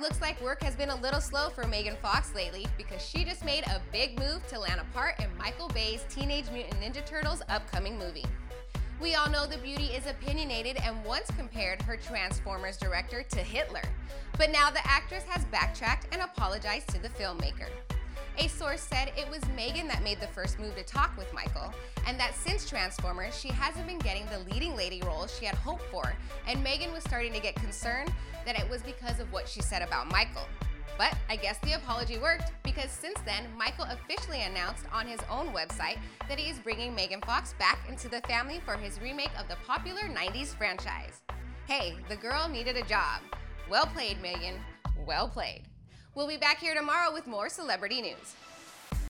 Looks like work has been a little slow for Megan Fox lately because she just made a big move to land a part in Michael Bay's Teenage Mutant Ninja Turtles upcoming movie. We all know the beauty is opinionated and once compared her Transformers director to Hitler. But now the actress has backtracked and apologized to the filmmaker. A source said it was Megan that made the first move to talk with Michael, and that since Transformers, she hasn't been getting the leading lady role she had hoped for, and Megan was starting to get concerned that it was because of what she said about Michael. But I guess the apology worked because since then, Michael officially announced on his own website that he is bringing Megan Fox back into the family for his remake of the popular 90s franchise. Hey, the girl needed a job. Well played, Megan. Well played. We'll be back here tomorrow with more celebrity news.